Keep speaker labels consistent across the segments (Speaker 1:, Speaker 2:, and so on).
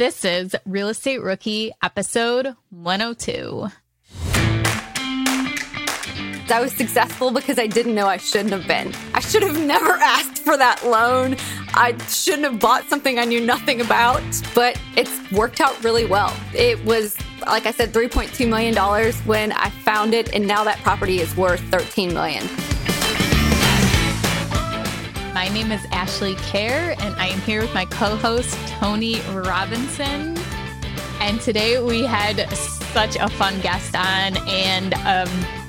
Speaker 1: This is Real Estate Rookie episode 102.
Speaker 2: I was successful because I didn't know I shouldn't have been. I should have never asked for that loan. I shouldn't have bought something I knew nothing about, but it's worked out really well. It was, like I said, $3.2 million when I found it, and now that property is worth $13 million.
Speaker 1: My name is Ashley Kerr, and I am here with my co host, Tony Robinson. And today we had such a fun guest on and a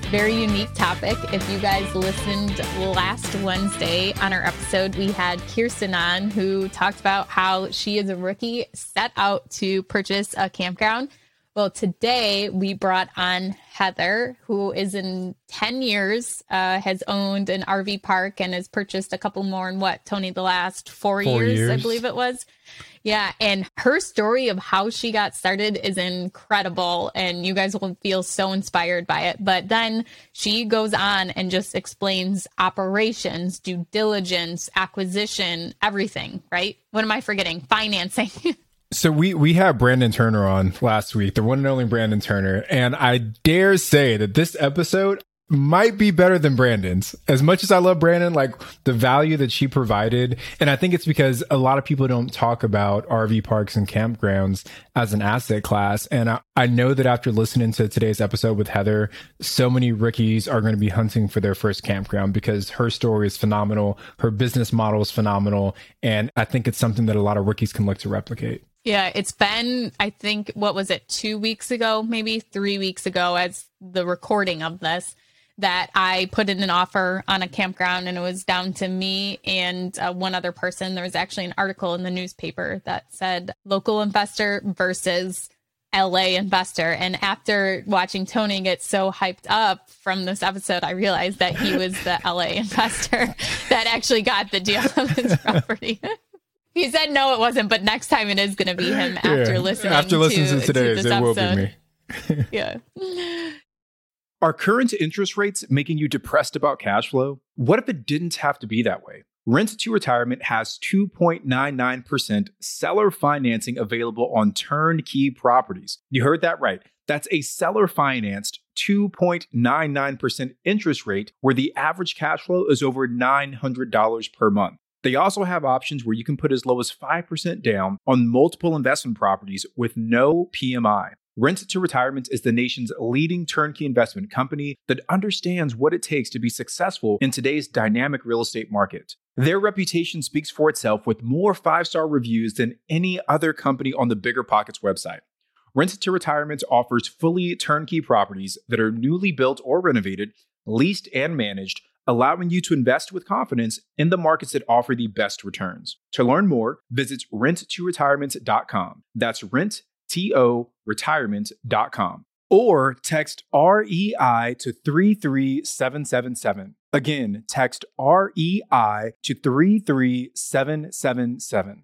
Speaker 1: very unique topic. If you guys listened last Wednesday on our episode, we had Kirsten on who talked about how she as a rookie set out to purchase a campground well, today we brought on Heather, who is in 10 years, uh, has owned an RV park and has purchased a couple more in what, Tony, the last four, four years, years, I believe it was. Yeah. And her story of how she got started is incredible. And you guys will feel so inspired by it. But then she goes on and just explains operations, due diligence, acquisition, everything, right? What am I forgetting? Financing.
Speaker 3: So we we had Brandon Turner on last week, the one and only Brandon Turner, and I dare say that this episode might be better than Brandon's. As much as I love Brandon, like the value that she provided, and I think it's because a lot of people don't talk about RV parks and campgrounds as an asset class. And I, I know that after listening to today's episode with Heather, so many rookies are going to be hunting for their first campground because her story is phenomenal, her business model is phenomenal, and I think it's something that a lot of rookies can look to replicate.
Speaker 1: Yeah, it's been, I think, what was it, two weeks ago, maybe three weeks ago, as the recording of this, that I put in an offer on a campground and it was down to me and uh, one other person. There was actually an article in the newspaper that said local investor versus LA investor. And after watching Tony get so hyped up from this episode, I realized that he was the LA investor that actually got the deal on his property. He said no, it wasn't, but next time it is going to be him after yeah. listening.
Speaker 3: After listening
Speaker 1: to,
Speaker 3: to today's,
Speaker 1: to
Speaker 3: it will be
Speaker 1: me. yeah.
Speaker 3: Are current interest rates making you depressed about cash flow? What if it didn't have to be that way? Rent to Retirement has 2.99% seller financing available on turnkey properties. You heard that right. That's a seller financed 2.99% interest rate where the average cash flow is over $900 per month. They also have options where you can put as low as 5% down on multiple investment properties with no PMI. Rent to Retirement is the nation's leading turnkey investment company that understands what it takes to be successful in today's dynamic real estate market. Their reputation speaks for itself with more five star reviews than any other company on the BiggerPockets website. Rent to Retirement offers fully turnkey properties that are newly built or renovated, leased and managed allowing you to invest with confidence in the markets that offer the best returns. To learn more, visit renttoretirement.com. That's rent, T-O, retirement.com. Or text REI to 33777. Again, text REI to 33777.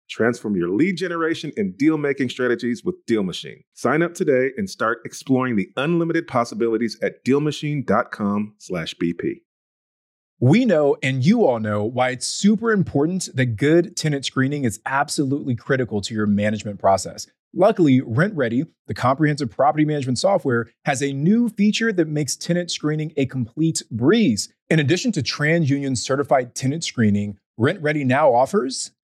Speaker 4: Transform your lead generation and deal making strategies with DealMachine. Sign up today and start exploring the unlimited possibilities at DealMachine.com/bp.
Speaker 3: We know, and you all know, why it's super important that good tenant screening is absolutely critical to your management process. Luckily, RentRedi, the comprehensive property management software, has a new feature that makes tenant screening a complete breeze. In addition to TransUnion certified tenant screening, RentRedi now offers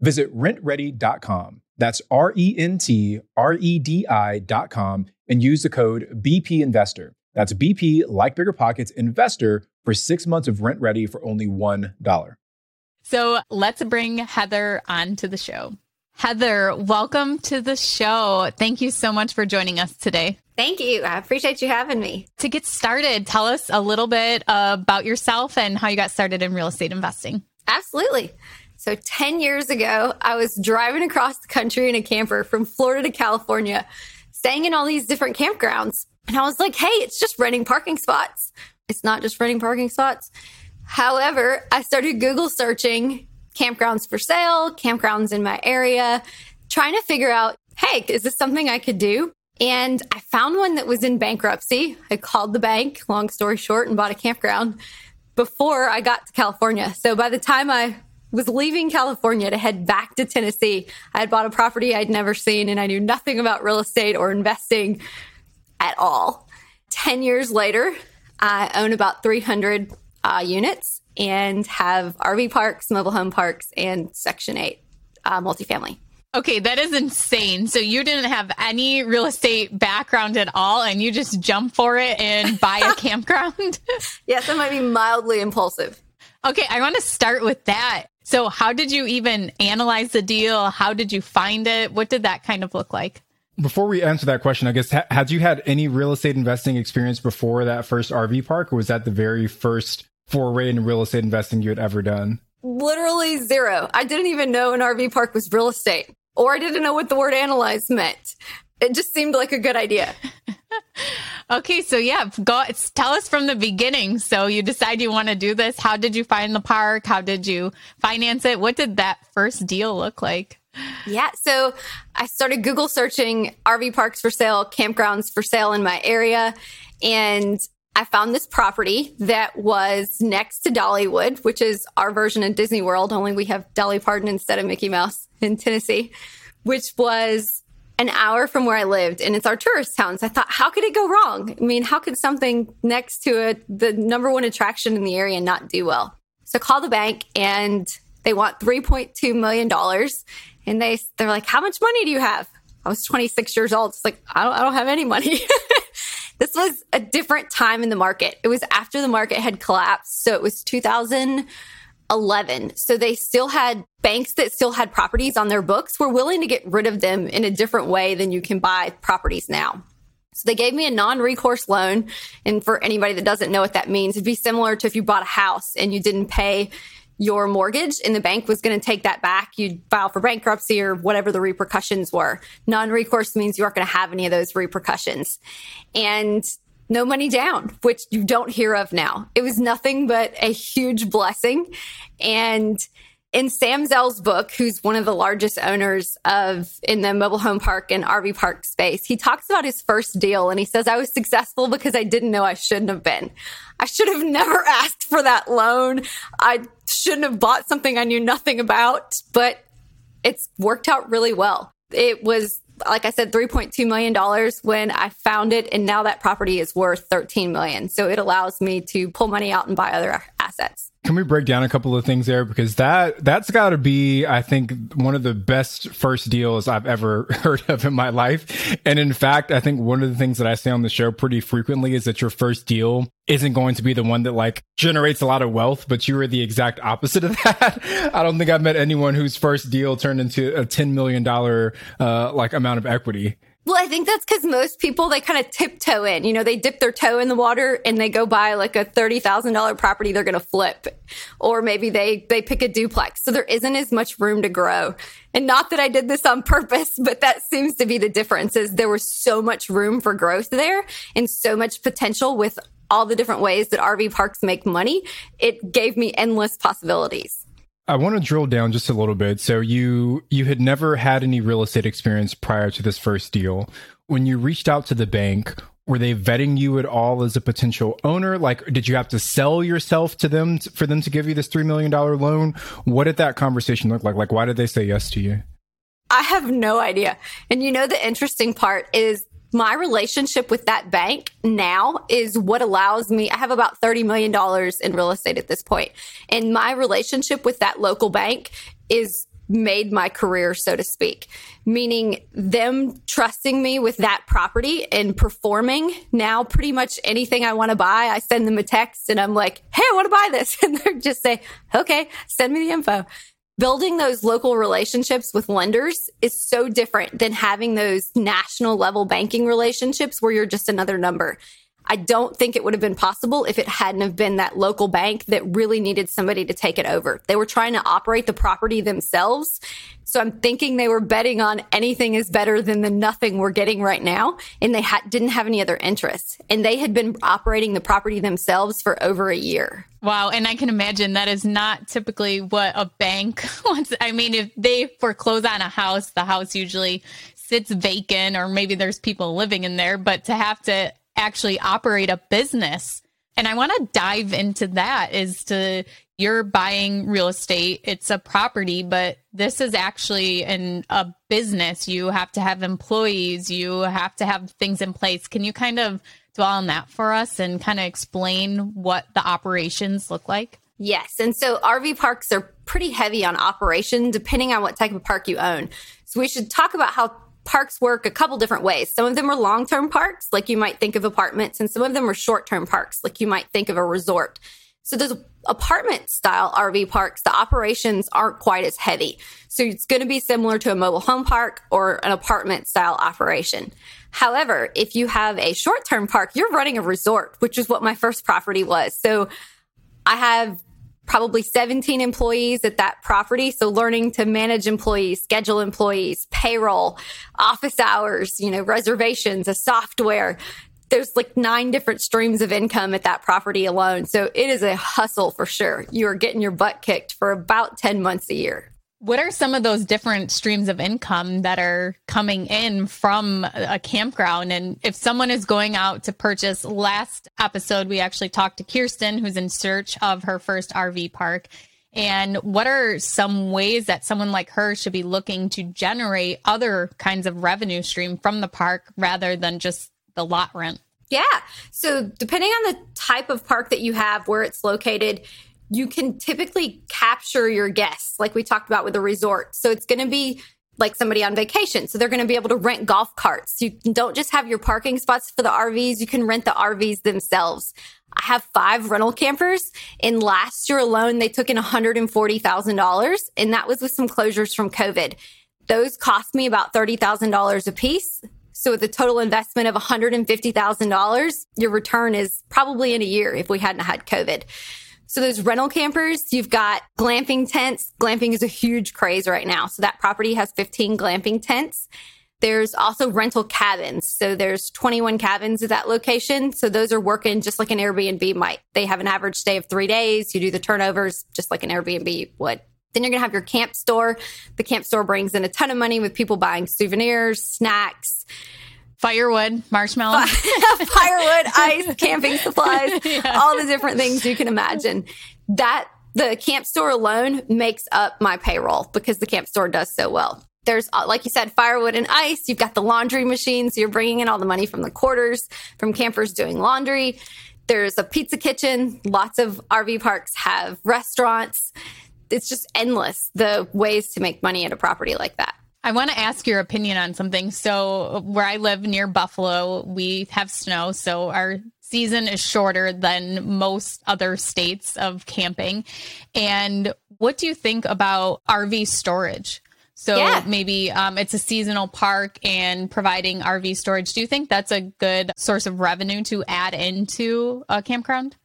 Speaker 5: Visit rentredi.com. That's R E N T R E D I.com and use the code BP Investor. That's BP, like BiggerPockets, Investor for six months of RentRedi for only $1.
Speaker 1: So let's bring Heather onto the show. Heather, welcome to the show. Thank you so much for joining us today.
Speaker 2: Thank you. I appreciate you having me.
Speaker 1: To get started, tell us a little bit about yourself and how you got started in real estate investing.
Speaker 2: Absolutely. So, 10 years ago, I was driving across the country in a camper from Florida to California, staying in all these different campgrounds. And I was like, hey, it's just renting parking spots. It's not just renting parking spots. However, I started Google searching campgrounds for sale, campgrounds in my area, trying to figure out, hey, is this something I could do? And I found one that was in bankruptcy. I called the bank, long story short, and bought a campground before I got to California. So by the time I was leaving California to head back to Tennessee, I had bought a property I'd never seen and I knew nothing about real estate or investing at all. 10 years later, I own about 300 uh, units and have RV parks, mobile home parks, and Section 8 uh, multifamily.
Speaker 1: Okay, that is insane. So you didn't have any real estate background at all, and you just jump for it and buy a campground?
Speaker 2: yes, I might be mildly impulsive.
Speaker 1: Okay, I want to start with that. So, how did you even analyze the deal? How did you find it? What did that kind of look like?
Speaker 5: Before we answer that question, I guess, ha- had you had any real estate investing experience before that first RV park, or was that the very first foray in real estate investing you had ever done?
Speaker 2: Literally zero. I didn't even know an RV park was real estate, or I didn't know what the word analyze meant. It just seemed like a good idea.
Speaker 1: okay, so yeah, go tell us from the beginning. So you decide you want to do this. How did you find the park? How did you finance it? What did that first deal look like?
Speaker 2: Yeah, so I started Google searching RV parks for sale, campgrounds for sale in my area, and I found this property that was next to Dollywood, which is our version of Disney World, only we have Dolly Parton instead of Mickey Mouse in Tennessee, which was an hour from where I lived. And it's our tourist town. So I thought, how could it go wrong? I mean, how could something next to a, the number one attraction in the area not do well? So call the bank and they want $3.2 million. And they, they're like, how much money do you have? I was 26 years old. It's like, I don't, I don't have any money. This was a different time in the market. It was after the market had collapsed. So it was 2011. So they still had banks that still had properties on their books were willing to get rid of them in a different way than you can buy properties now. So they gave me a non-recourse loan. And for anybody that doesn't know what that means, it'd be similar to if you bought a house and you didn't pay your mortgage and the bank was going to take that back, you'd file for bankruptcy or whatever the repercussions were. Non recourse means you aren't going to have any of those repercussions. And no money down, which you don't hear of now. It was nothing but a huge blessing. And in Sam Zell's book, who's one of the largest owners of in the mobile home park and RV park space, he talks about his first deal and he says, I was successful because I didn't know I shouldn't have been. I should have never asked for that loan. I shouldn't have bought something I knew nothing about, but it's worked out really well. It was like I said, $3.2 million when I found it. And now that property is worth 13 million. So it allows me to pull money out and buy other assets.
Speaker 5: Can we break down a couple of things there? Because that, that's got to be, I think, one of the best first deals I've ever heard of in my life. And in fact, I think one of the things that I say on the show pretty frequently is that your first deal isn't going to be the one that like generates a lot of wealth, but you were the exact opposite of that. I don't think I've met anyone whose first deal turned into a $10 million, uh, like amount of equity.
Speaker 2: Well, I think that's because most people they kind of tiptoe in. You know, they dip their toe in the water and they go buy like a thirty thousand dollar property they're going to flip, or maybe they they pick a duplex. So there isn't as much room to grow. And not that I did this on purpose, but that seems to be the difference. Is there was so much room for growth there and so much potential with all the different ways that RV parks make money. It gave me endless possibilities.
Speaker 5: I want to drill down just a little bit. So you you had never had any real estate experience prior to this first deal. When you reached out to the bank, were they vetting you at all as a potential owner? Like, did you have to sell yourself to them t- for them to give you this $3 million loan? What did that conversation look like? Like, why did they say yes to you?
Speaker 2: I have no idea. And you know, the interesting part is my relationship with that bank now is what allows me. I have about $30 million in real estate at this point, And my relationship with that local bank is made my career, so to speak, meaning them trusting me with that property and performing now pretty much anything I want to buy. I send them a text and I'm like, Hey, I want to buy this. And they're just say, okay, send me the info. Building those local relationships with lenders is so different than having those national level banking relationships where you're just another number. I don't think it would have been possible if it hadn't have been that local bank that really needed somebody to take it over. They were trying to operate the property themselves. So I'm thinking they were betting on anything is better than the nothing we're getting right now. And they ha- didn't have any other interest. And they had been operating the property themselves for over a year.
Speaker 1: Wow. And I can imagine that is not typically what a bank wants. I mean, if they foreclose on a house, the house usually sits vacant or maybe there's people living in there, but to have to actually operate a business. And I want to dive into that is to you're buying real estate, it's a property, but this is actually in a business. You have to have employees, you have to have things in place. Can you kind of dwell on that for us and kind of explain what the operations look like?
Speaker 2: Yes. And so RV parks are pretty heavy on operation depending on what type of park you own. So we should talk about how parks work a couple different ways. Some of them are long term parks, like you might think of apartments, and some of them are short term parks, like you might think of a resort. So those apartment style RV parks, the operations aren't quite as heavy. So it's going to be similar to a mobile home park or an apartment style operation. However, if you have a short term park, you're running a resort, which is what my first property was. So I have probably 17 employees at that property. So learning to manage employees, schedule employees, payroll, office hours, you know, reservations, a software. There's like nine different streams of income at that property alone. So it is a hustle for sure. You are getting your butt kicked for about 10 months a year.
Speaker 1: What are some of those different streams of income that are coming in from a campground? And if someone is going out to purchase, last episode, we actually talked to Kirsten, who's in search of her first RV park. And what are some ways that someone like her should be looking to generate other kinds of revenue stream from the park rather than just the lot rent?
Speaker 2: Yeah. So, depending on the type of park that you have, where it's located, you can typically capture your guests, like we talked about with a resort. So it's going to be like somebody on vacation. So they're going to be able to rent golf carts. You don't just have your parking spots for the RVs, you can rent the RVs themselves. I have five rental campers. And last year alone, they took in $140,000. And that was with some closures from COVID. Those cost me about $30,000 a piece. So with a total investment of $150,000, your return is probably in a year if we hadn't had COVID. So those rental campers, you've got glamping tents. Glamping is a huge craze right now. So that property has 15 glamping tents. There's also rental cabins. So there's 21 cabins at that location. So those are working just like an Airbnb might. They have an average stay of three days. You do the turnovers just like an Airbnb would. Then you're going to have your camp store. The camp store brings in a ton of money with people buying souvenirs, snacks,
Speaker 1: firewood, marshmallows,
Speaker 2: firewood, ice, camping supplies, yeah. all the different things you can imagine. That the camp store alone makes up my payroll because the camp store does so well. There's, uh, like you said, firewood and ice. You've got the laundry machine. So you're bringing in all the money from the quarters, from campers doing laundry. There's a pizza kitchen. Lots of RV parks have restaurants. It's just endless the ways to make money at a property like that.
Speaker 1: I want to ask your opinion on something. So, where I live near Buffalo, we have snow. So, our season is shorter than most other states of camping. And what do you think about RV storage? So, yeah. maybe um, it's a seasonal park and providing RV storage. Do you think that's a good source of revenue to add into a campground?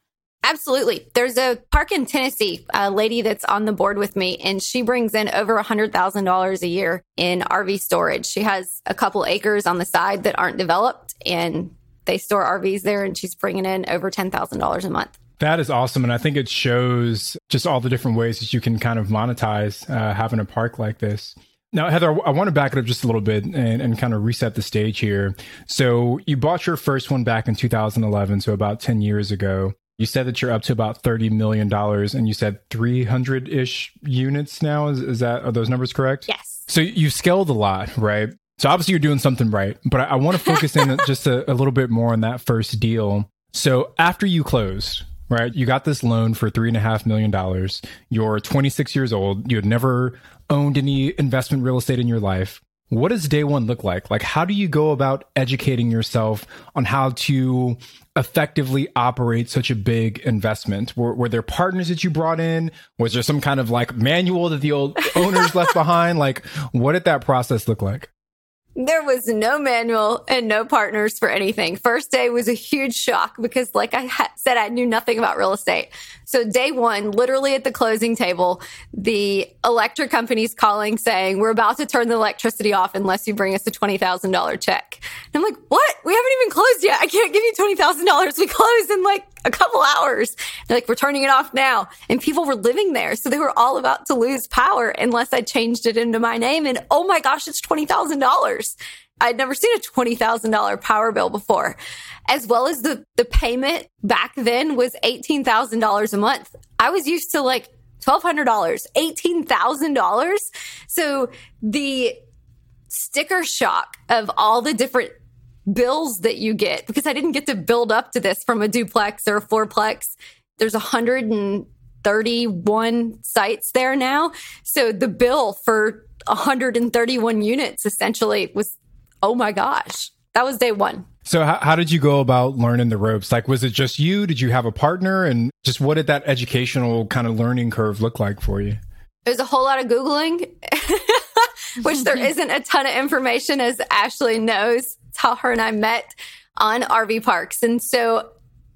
Speaker 2: Absolutely. There's a park in Tennessee, a lady that's on the board with me, and she brings in over $100,000 a year in RV storage. She has a couple acres on the side that aren't developed, and they store RVs there, and she's bringing in over $10,000 a month.
Speaker 5: That is awesome. And I think it shows just all the different ways that you can kind of monetize uh, having a park like this. Now, Heather, I want to back it up just a little bit and, and kind of reset the stage here. So, you bought your first one back in 2011, so about 10 years ago. You said that you're up to about $30 million and you said 300 ish units now. Is, is that, are those numbers correct?
Speaker 2: Yes.
Speaker 5: So, you've scaled a lot, right? So, obviously, you're doing something right, but I, I want to focus in just a, a little bit more on that first deal. So, after you closed, right? You got this loan for three and a half million dollars. You're 26 years old. You had never owned any investment real estate in your life. What does day one look like? Like, how do you go about educating yourself on how to effectively operate such a big investment? Were, were there partners that you brought in? Was there some kind of like manual that the old owners left behind? Like, what did that process look like?
Speaker 2: There was no manual and no partners for anything. First day was a huge shock because, like I ha- said, I knew nothing about real estate. So, day one, literally at the closing table, the electric company's calling saying, We're about to turn the electricity off unless you bring us a $20,000 check. And I'm like, What? We haven't even closed yet. I can't give you $20,000. We close in like a couple hours. They're like, We're turning it off now. And people were living there. So, they were all about to lose power unless I changed it into my name. And oh my gosh, it's $20,000. I'd never seen a $20,000 power bill before, as well as the, the payment back then was $18,000 a month. I was used to like $1,200, $18,000. So the sticker shock of all the different bills that you get, because I didn't get to build up to this from a duplex or a fourplex. There's 131 sites there now. So the bill for 131 units essentially was oh my gosh, that was day one.
Speaker 5: So how, how did you go about learning the ropes? Like, was it just you? Did you have a partner? And just what did that educational kind of learning curve look like for you?
Speaker 2: There's a whole lot of Googling, which there isn't a ton of information as Ashley knows. It's how her and I met on RV parks. And so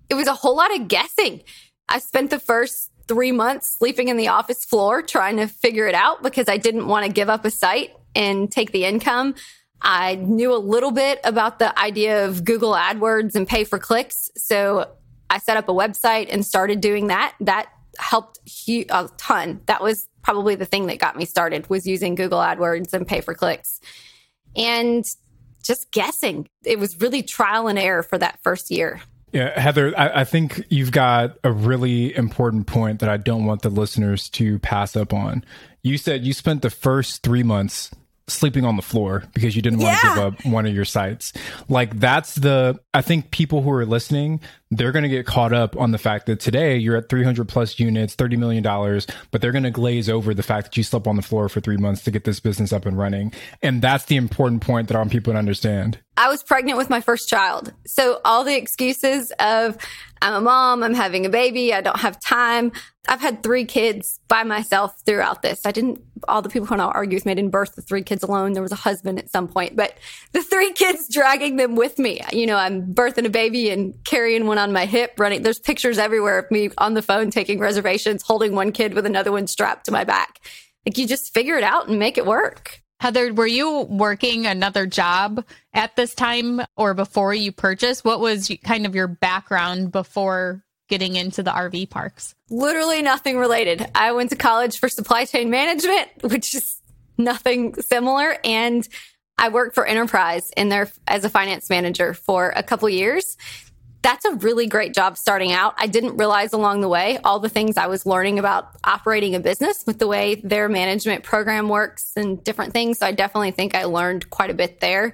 Speaker 2: it was a whole lot of guessing. I spent the first three months sleeping in the office floor trying to figure it out because I didn't want to give up a site and take the income. I knew a little bit about the idea of Google AdWords and pay for clicks. So I set up a website and started doing that. That helped a ton. That was probably the thing that got me started was using Google AdWords and pay for clicks. And just guessing. It was really trial and error for that first year.
Speaker 5: Yeah, Heather, I, I, think you've got a really important point that I don't want the listeners to pass up on. You said you spent the first three months sleeping on the floor because you didn't want yeah. to give up one of your sites. Like that's the I think people who are listening, they're going to get caught up on the fact that today you're at 300 plus units, 30 million dollars, but they're going to glaze over the fact that you slept on the floor for 3 months to get this business up and running. And that's the important point that I want people to understand.
Speaker 2: I was pregnant with my first child. So all the excuses of I'm a mom, I'm having a baby, I don't have time. I've had three kids by myself throughout this. I didn't, all the people who now argue with me, I didn't birth the three kids alone. There was a husband at some point, but the three kids dragging them with me. You know, I'm birthing a baby and carrying one on my hip, running. There's pictures everywhere of me on the phone taking reservations, holding one kid with another one strapped to my back. Like you just figure it out and make it work.
Speaker 1: Heather, were you working another job at this time or before you purchased? What was kind of your background before getting into the RV parks?
Speaker 2: Literally nothing related. I went to college for supply chain management, which is nothing similar. And I worked for Enterprise in there as a finance manager for a couple years that's a really great job starting out. I didn't realize along the way all the things I was learning about operating a business with the way their management program works and different things. So I definitely think I learned quite a bit there.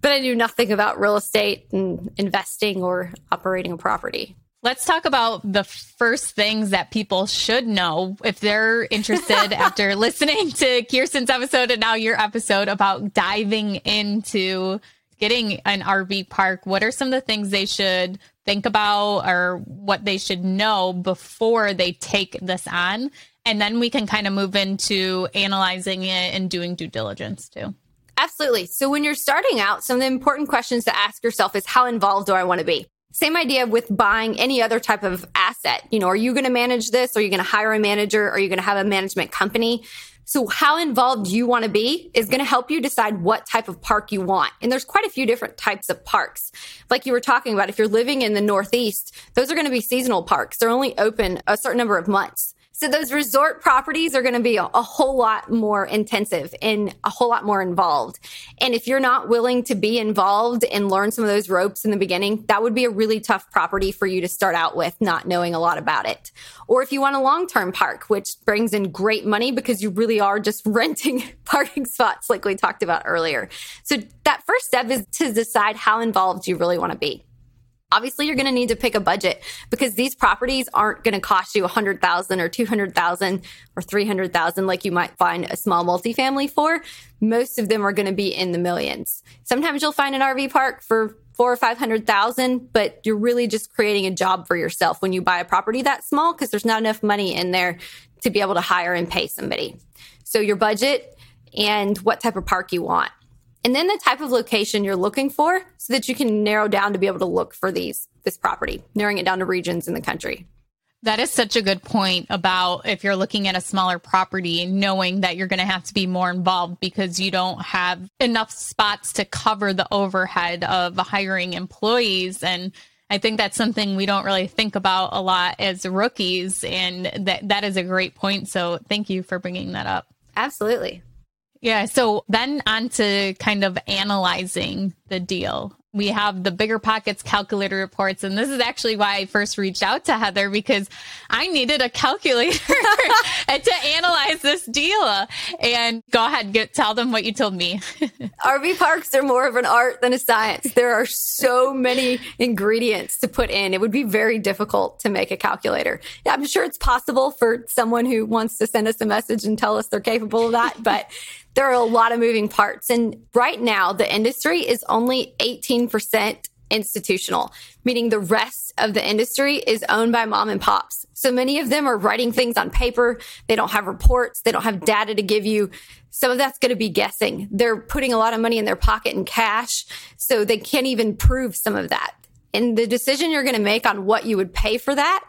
Speaker 2: But I knew nothing about real estate and investing or operating a property.
Speaker 1: Let's talk about the first things that people should know if they're interested after listening to Kirsten's episode and now your episode about diving into getting an RV park, what are some of the things they should think about or what they should know before they take this on? And then we can kind of move into analyzing it and doing due diligence too.
Speaker 2: Absolutely. So when you're starting out, some of the important questions to ask yourself is how involved do I want to be? Same idea with buying any other type of asset. You know, are you going to manage this? Are you going to hire a manager? Are you going to have a management company? So how involved you want to be is going to help you decide what type of park you want. And there's quite a few different types of parks. Like you were talking about, if you're living in the Northeast, those are going to be seasonal parks. They're only open a certain number of months. So those resort properties are going to be a, a, whole lot more intensive and a whole lot more involved. And if you're not willing to be involved and learn some of those ropes in the beginning, that would be a really tough property for you to start out with, not knowing a lot about it. Or if you want a long-term park, which brings in great money because you really are just renting parking spots like we talked about earlier. So that first step is to decide how involved you really want to be. Obviously, you're going to need to pick a budget because these properties aren't going to cost you 100,000 or 200,000 or 300,000 like you might find a small multifamily for. Most of them are going to be in the millions. Sometimes you'll find an RV park for four or 500,000, but you're really just creating a job for yourself when you buy a property that small because there's not enough money in there to be able to hire and pay somebody. So your budget and what type of park you want and then the type of location you're looking for so that you can narrow down to be able to look for these this property, narrowing it down to regions in the country.
Speaker 1: That is such a good point about if you're looking at a smaller property, knowing that you're going to have to be more involved because you don't have enough spots to cover the overhead of hiring employees. And I think that's something we don't really think about a lot as rookies. And that, that is a great point. So thank you for bringing that up.
Speaker 2: Absolutely.
Speaker 1: Yeah. So then on to kind of analyzing the deal. We have the BiggerPockets calculator reports and this is actually why i first reached out to heather because i needed a calculator to analyze this deal. And go ahead get tell them what you told me.
Speaker 2: Rv parks are more of an art than a science. There are so many ingredients to put in. It would be very difficult to make a calculator. Yeah, i'm sure it's possible for someone who wants to send us a message and tell us they're capable of that but there are a lot of moving parts. And right now, the industry is only 18% institutional, meaning the rest of the industry is owned by mom and pops. So many of them are writing things on paper. They don't have reports. They don't have data to give you. Some of that's going to be guessing. They're putting a lot of money in their pocket in cash. So they can't even prove some of that. And the decision you're going to make on what you would pay for that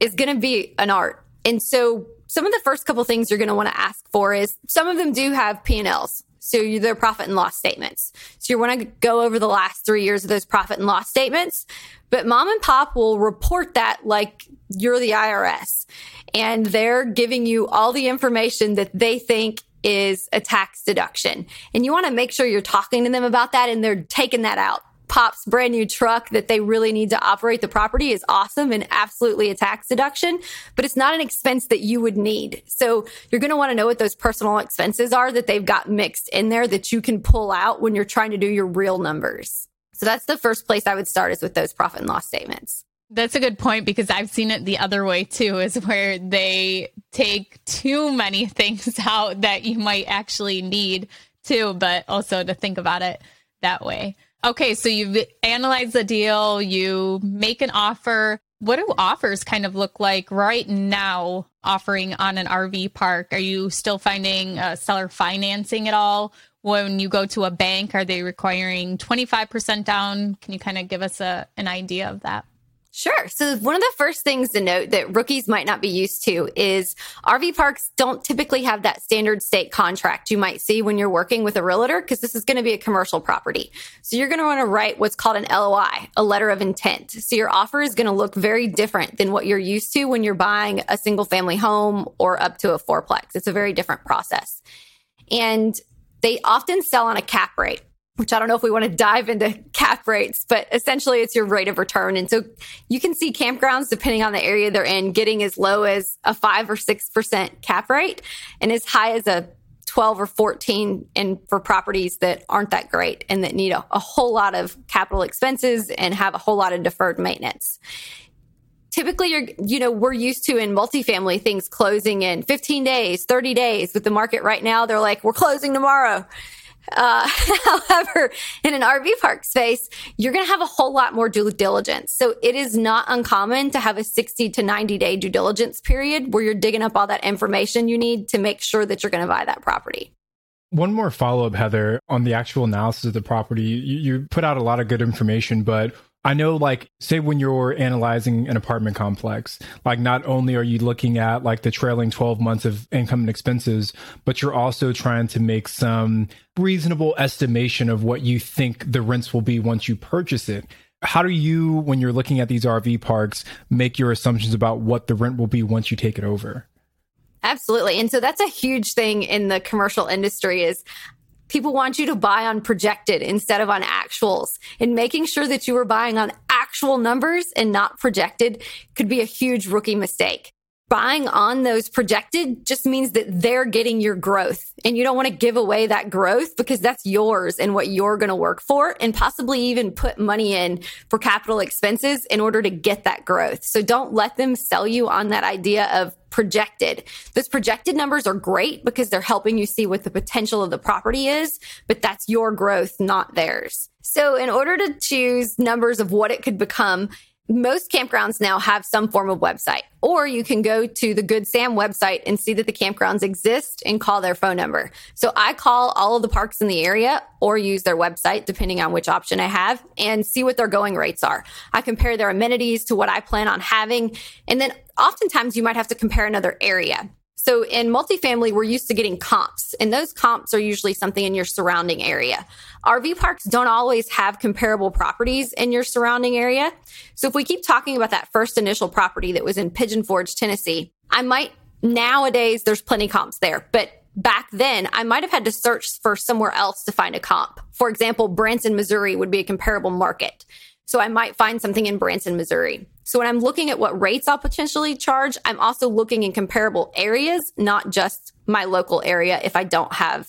Speaker 2: is going to be an art. And so some of the first couple things you're going to want to ask for is some of them do have P&Ls. So their profit and loss statements. So you want to go over the last three years of those profit and loss statements. But mom and pop will report that like you're the IRS and they're giving you all the information that they think is a tax deduction. And you want to make sure you're talking to them about that and they're taking that out. Pop's brand new truck that they really need to operate the property is awesome and absolutely a tax deduction, but it's not an expense that you would need. So you're going to want to know what those personal expenses are that they've got mixed in there that you can pull out when you're trying to do your real numbers. So that's the first place I would start is with those profit and loss statements.
Speaker 1: That's a good point because I've seen it the other way too, is where they take too many things out that you might actually need too, but also to think about it that way. Okay, so you've analyzed the deal, you make an offer. What do offers kind of look like right now offering on an RV park? Are you still finding uh, seller financing at all? When you go to a bank, are they requiring 25% down? Can you kind of give us a, an idea of that?
Speaker 2: Sure. So one of the first things to note that rookies might not be used to is RV parks don't typically have that standard state contract you might see when you're working with a realtor because this is going to be a commercial property. So you're going to want to write what's called an LOI, a letter of intent. So your offer is going to look very different than what you're used to when you're buying a single family home or up to a fourplex. It's a very different process. And they often sell on a cap rate which I don't know if we want to dive into cap rates, but essentially it's your rate of return. And so you can see campgrounds, depending on the area they're in, getting as low as a five or 6% cap rate and as high as a 12 or 14 and for properties that aren't that great and that need a, a whole lot of capital expenses and have a whole lot of deferred maintenance. Typically you're you know we're used to in multifamily things closing in 15 days 30 days. With the market right now they're like we're closing tomorrow uh, however, in an RV park space, you're going to have a whole lot more due diligence. So it is not uncommon to have a 60 to 90 day due diligence period where you're digging up all that information you need to make sure that you're going to buy that property.
Speaker 6: One more follow up, Heather, on the actual analysis of the property. You, you put out a lot of good information, but
Speaker 5: I know, like, say when you're analyzing an apartment complex, like, not only are you looking at like the trailing 12 months of income and expenses, but you're also trying to make some reasonable estimation of what you think the rents will be once you purchase it. How do you, when you're looking at these RV parks, make your assumptions about what the rent will be once you take it over?
Speaker 2: Absolutely. And so that's a huge thing in the commercial industry is people want you to buy on projected instead of on actuals. And making sure that you were buying on actual numbers and not projected could be a huge rookie mistake buying on those projected just means that they're getting your growth and you don't want to give away that growth because that's yours and what you're going to work for and possibly even put money in for capital expenses in order to get that growth. So don't let them sell you on that idea of projected. Those projected numbers are great because they're helping you see what the potential of the property is, but that's your growth, not theirs. So in order to choose numbers of what it could become, most campgrounds now have some form of website, or you can go to the Good Sam website and see that the campgrounds exist and call their phone number. So I call all of the parks in the area or use their website, depending on which option I have, and see what their going rates are. I compare their amenities to what I plan on having. And then oftentimes you might have to compare another area. So in multifamily, we're used to getting comps, and those comps are usually something in your surrounding area. RV parks don't always have comparable properties in your surrounding area. So if we keep talking about that first initial property that was in Pigeon Forge, Tennessee, I might nowadays there's plenty comps there, but back then I might have had to search for somewhere else to find a comp. For example, Branson, Missouri would be a comparable market. So I might find something in Branson, Missouri. So when I'm looking at what rates I'll potentially charge, I'm also looking in comparable areas, not just my local area if I don't have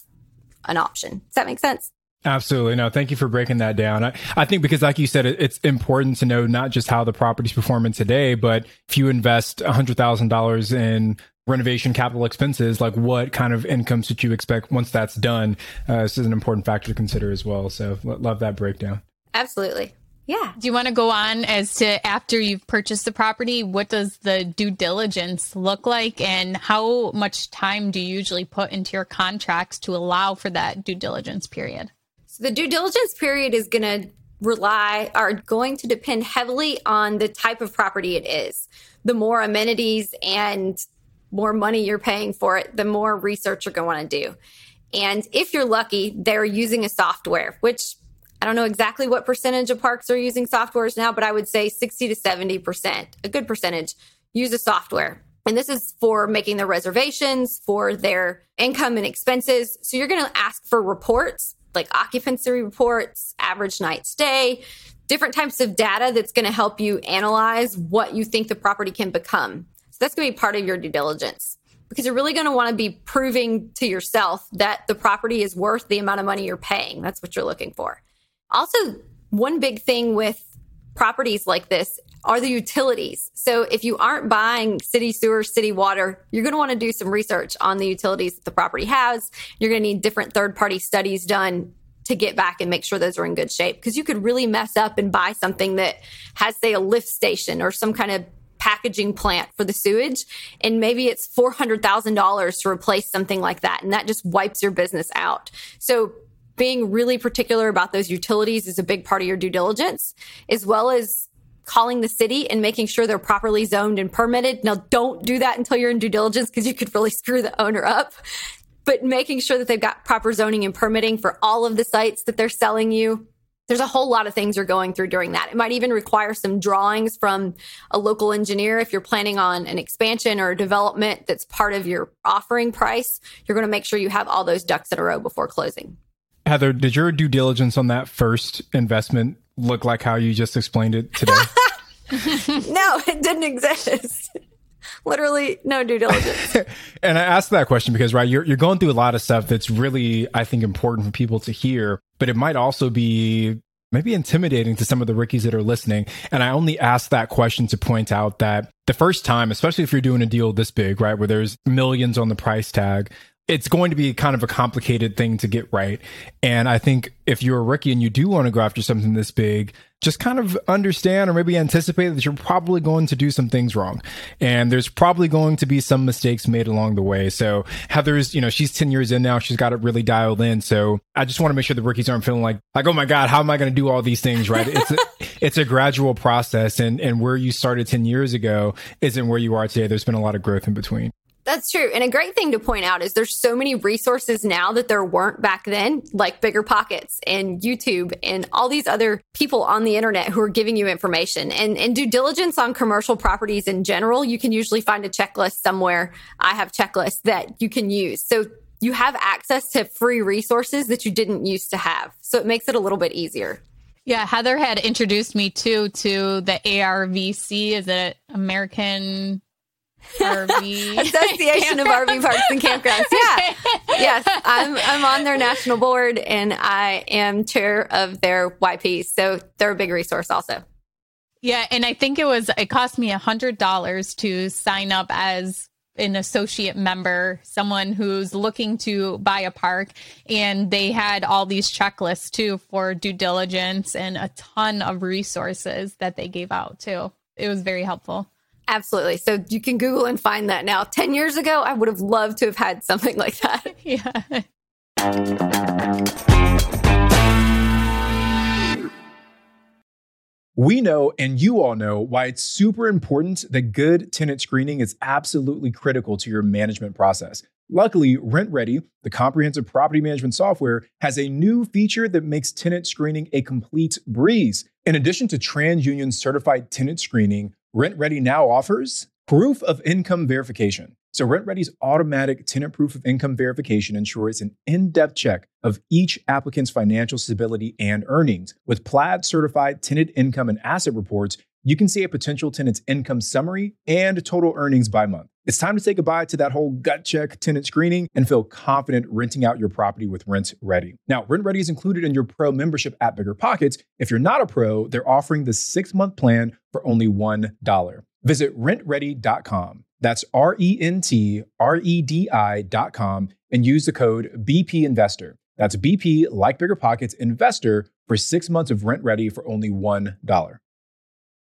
Speaker 2: an option. Does that make sense?
Speaker 5: Absolutely. No, thank you for breaking that down. I, I think because, like you said, it, it's important to know not just how the property's performing today, but if you invest $100,000 in renovation capital expenses, like what kind of incomes should you expect once that's done? Uh, this is an important factor to consider as well. So, love that breakdown.
Speaker 2: Absolutely. Yeah.
Speaker 1: Do you want to go on as to after you've purchased the property, what does the due diligence look like and how much time do you usually put into your contracts to allow for that due diligence period?
Speaker 2: So the due diligence period is going to rely are going to depend heavily on the type of property it is. The more amenities and more money you're paying for it, the more research you're going to want to do. And if you're lucky, they're using a software, which I don't know exactly what percentage of parks are using softwares now, but I would say 60 to 70%, a good percentage, use a software. And this is for making their reservations, for their income and expenses. So you're going to ask for reports like occupancy reports, average night stay, different types of data that's going to help you analyze what you think the property can become. So that's going to be part of your due diligence because you're really going to want to be proving to yourself that the property is worth the amount of money you're paying. That's what you're looking for. Also, one big thing with properties like this are the utilities. So if you aren't buying city sewer, city water, you're going to want to do some research on the utilities that the property has. You're going to need different third party studies done to get back and make sure those are in good shape because you could really mess up and buy something that has say a lift station or some kind of packaging plant for the sewage and maybe it's $400,000 to replace something like that and that just wipes your business out. So being really particular about those utilities is a big part of your due diligence, as well as calling the city and making sure they're properly zoned and permitted. Now, don't do that until you're in due diligence because you could really screw the owner up. But making sure that they've got proper zoning and permitting for all of the sites that they're selling you. There's a whole lot of things you're going through during that. It might even require some drawings from a local engineer if you're planning on an expansion or a development that's part of your offering price. You're going to make sure you have all those ducks in a row before closing.
Speaker 5: Heather, did your due diligence on that first investment look like how you just explained it today?
Speaker 2: no, it didn't exist. Literally no due diligence.
Speaker 5: and I asked that question because, right, you're, you're going through a lot of stuff that's really, I think, important for people to hear, but it might also be maybe intimidating to some of the rookies that are listening. And I only ask that question to point out that the first time, especially if you're doing a deal this big, right, where there's millions on the price tag, it's going to be kind of a complicated thing to get right. And I think if you're a rookie and you do want to go after something this big, just kind of understand or maybe anticipate that you're probably going to do some things wrong. And there's probably going to be some mistakes made along the way. So Heather's, you know, she's 10 years in now. She's got it really dialed in. So I just want to make sure the rookies aren't feeling like, like, oh my God, how am I going to do all these things right? It's a, it's a gradual process. And, and where you started 10 years ago isn't where you are today. There's been a lot of growth in between.
Speaker 2: That's true. And a great thing to point out is there's so many resources now that there weren't back then, like BiggerPockets and YouTube and all these other people on the internet who are giving you information. And, and due diligence on commercial properties in general, you can usually find a checklist somewhere. I have checklists that you can use. So you have access to free resources that you didn't used to have. So it makes it a little bit easier.
Speaker 1: Yeah, Heather had introduced me too to the ARVC. Is it American RV
Speaker 2: Association of RV Parks and Campgrounds. Yeah. Yes. I'm I'm on their national board and I am chair of their YP. So they're a big resource also.
Speaker 1: Yeah, and I think it was it cost me a hundred dollars to sign up as an associate member, someone who's looking to buy a park, and they had all these checklists too for due diligence and a ton of resources that they gave out too. It was very helpful.
Speaker 2: Absolutely. So you can Google and find that now. 10 years ago, I would have loved to have had something like that.
Speaker 1: yeah.
Speaker 5: We know, and you all know, why it's super important that good tenant screening is absolutely critical to your management process. Luckily, RentRedi, the comprehensive property management software, has a new feature that makes tenant screening a complete breeze. In addition to TransUnion certified tenant screening, RentRedi now offers proof of income verification. So RentRedi's automatic tenant proof of income verification ensures an in-depth check of each applicant's financial stability and earnings. With Plaid certified tenant income and asset reports, you can see a potential tenant's income summary and total earnings by month. It's time to say goodbye to that whole gut check tenant screening and feel confident renting out your property with RentRedi. Now, RentRedi is included in your pro membership at BiggerPockets. If you're not a pro, they're offering the six month plan for only $1. Visit rentredi.com. That's R E N T R E D I.com and use the code BP Investor. That's BP, like BiggerPockets, Investor for six months of RentRedi for only $1.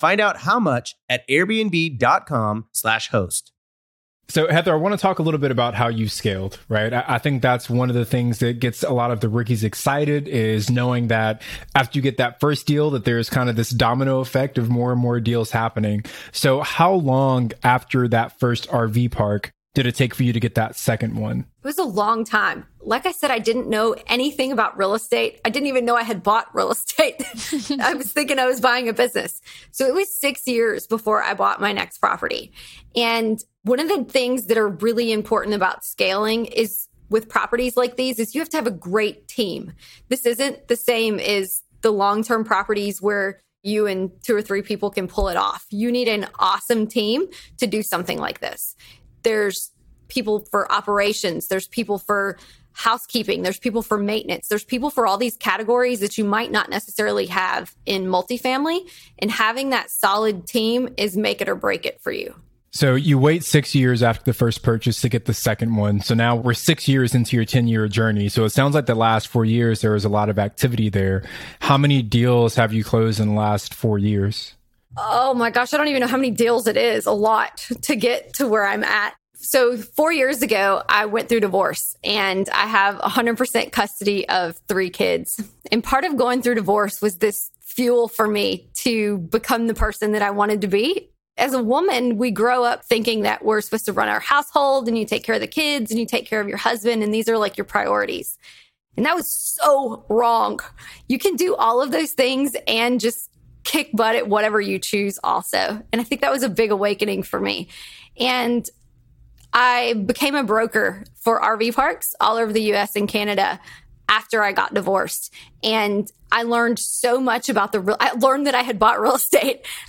Speaker 6: Find out how much at airbnb.com/slash host.
Speaker 5: So, Heather, I want to talk a little bit about how you scaled, right? I, I, think that's one of the things that gets a lot of the rookies excited is knowing that after you get that first deal, that there's kind of this domino effect of more and more deals happening. So, how long after that first RV park did it take for you to get that second one?
Speaker 2: It was a long time. Like I said, I didn't know anything about real estate. I didn't even know I had bought real estate. I was thinking I was buying a business. So it was six years before I bought my next property. And one of the things that are really important about scaling is with properties like these is you have to have a great team. This isn't the same as the long-term properties where you and two or three people can pull it off. You need an awesome team to do something like this there's people for operations, there's people for housekeeping, there's people for maintenance, there's people for all these categories that you might not necessarily have in multifamily. And having that solid team is make it or break it for you.
Speaker 5: So you wait six years after the first purchase to get the second one. So now we're six years into your 10 year journey. So it sounds like the last four years, there was a lot of activity there. How many deals have you closed in the last four years?
Speaker 2: Oh my gosh, I don't even know how many deals it is. A lot to get to where I'm at. So, four years ago, I went through divorce and I have 100% custody of three kids. And part of going through divorce was this fuel for me to become the person that I wanted to be. As a woman, we grow up thinking that we're supposed to run our household and you take care of the kids and you take care of your husband, and these are like your priorities. And that was so wrong. You can do all of those things and just kick butt at whatever you choose, also. And I think that was a big awakening for me. And I became a broker for RV parks all over the US and Canada after I got divorced. And I learned so much about the I learned that I had bought real estate.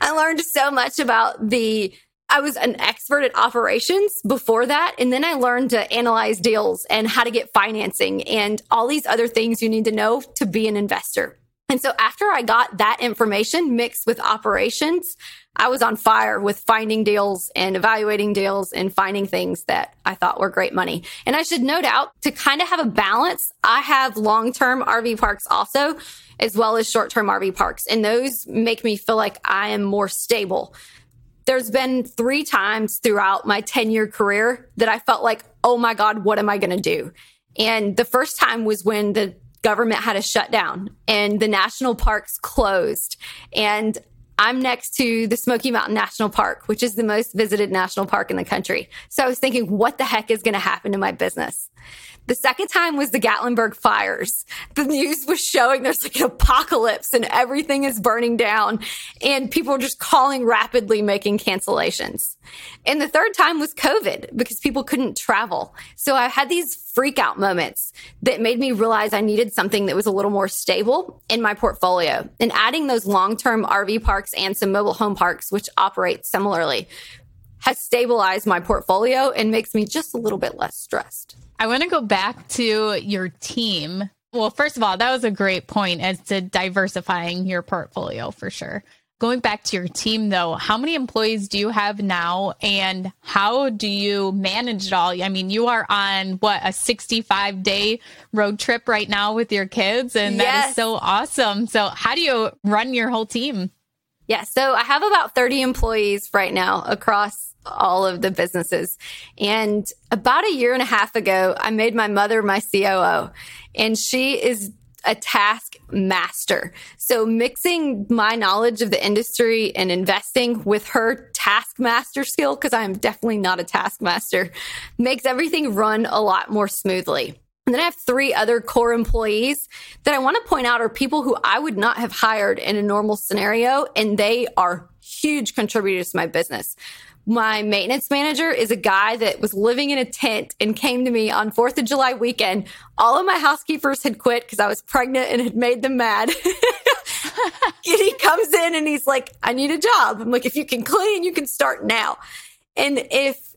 Speaker 2: I learned so much about the, I was an expert at operations before that. And then I learned to analyze deals and how to get financing and all these other things you need to know to be an investor. And so after I got that information mixed with operations, I was on fire with finding deals and evaluating deals and finding things that I thought were great money. And I should note out to kind of have a balance, I have long term RV parks also, as well as short term RV parks. And those make me feel like I am more stable. There's been three times throughout my 10 year career that I felt like, oh my God, what am I going to do? And the first time was when the government had a shutdown and the national parks closed. And I'm next to the Smoky Mountain National Park, which is the most visited national park in the country. So I was thinking, what the heck is going to happen to my business? The second time was the Gatlinburg fires. The news was showing there's like an apocalypse and everything is burning down and people are just calling rapidly making cancellations. And the third time was COVID because people couldn't travel. So I had these freak out moments that made me realize I needed something that was a little more stable in my portfolio. And adding those long-term RV parks and some mobile home parks, which operate similarly, has stabilized my portfolio and makes me just a little bit less stressed.
Speaker 1: I want to go back to your team. Well, first of all, that was a great point as to diversifying your portfolio for sure. Going back to your team though, how many employees do you have now and how do you manage it all? I mean, you are on what a 65 day road trip right now with your kids and yes. that is so awesome. So, how do you run your whole team?
Speaker 2: Yeah, so I have about 30 employees right now across all of the businesses. And about a year and a half ago, I made my mother my COO, and she is a task master. So mixing my knowledge of the industry and investing with her task master skill, because I'm definitely not a taskmaster, makes everything run a lot more smoothly. And then I have three other core employees that I want to point out are people who I would not have hired in a normal scenario, and they are huge contributors to my business my maintenance manager is a guy that was living in a tent and came to me on 4th of July weekend. All of my housekeepers had quit because I was pregnant and had made them mad. and he comes in and he's like, I need a job. I'm like, if you can clean, you can start now. And if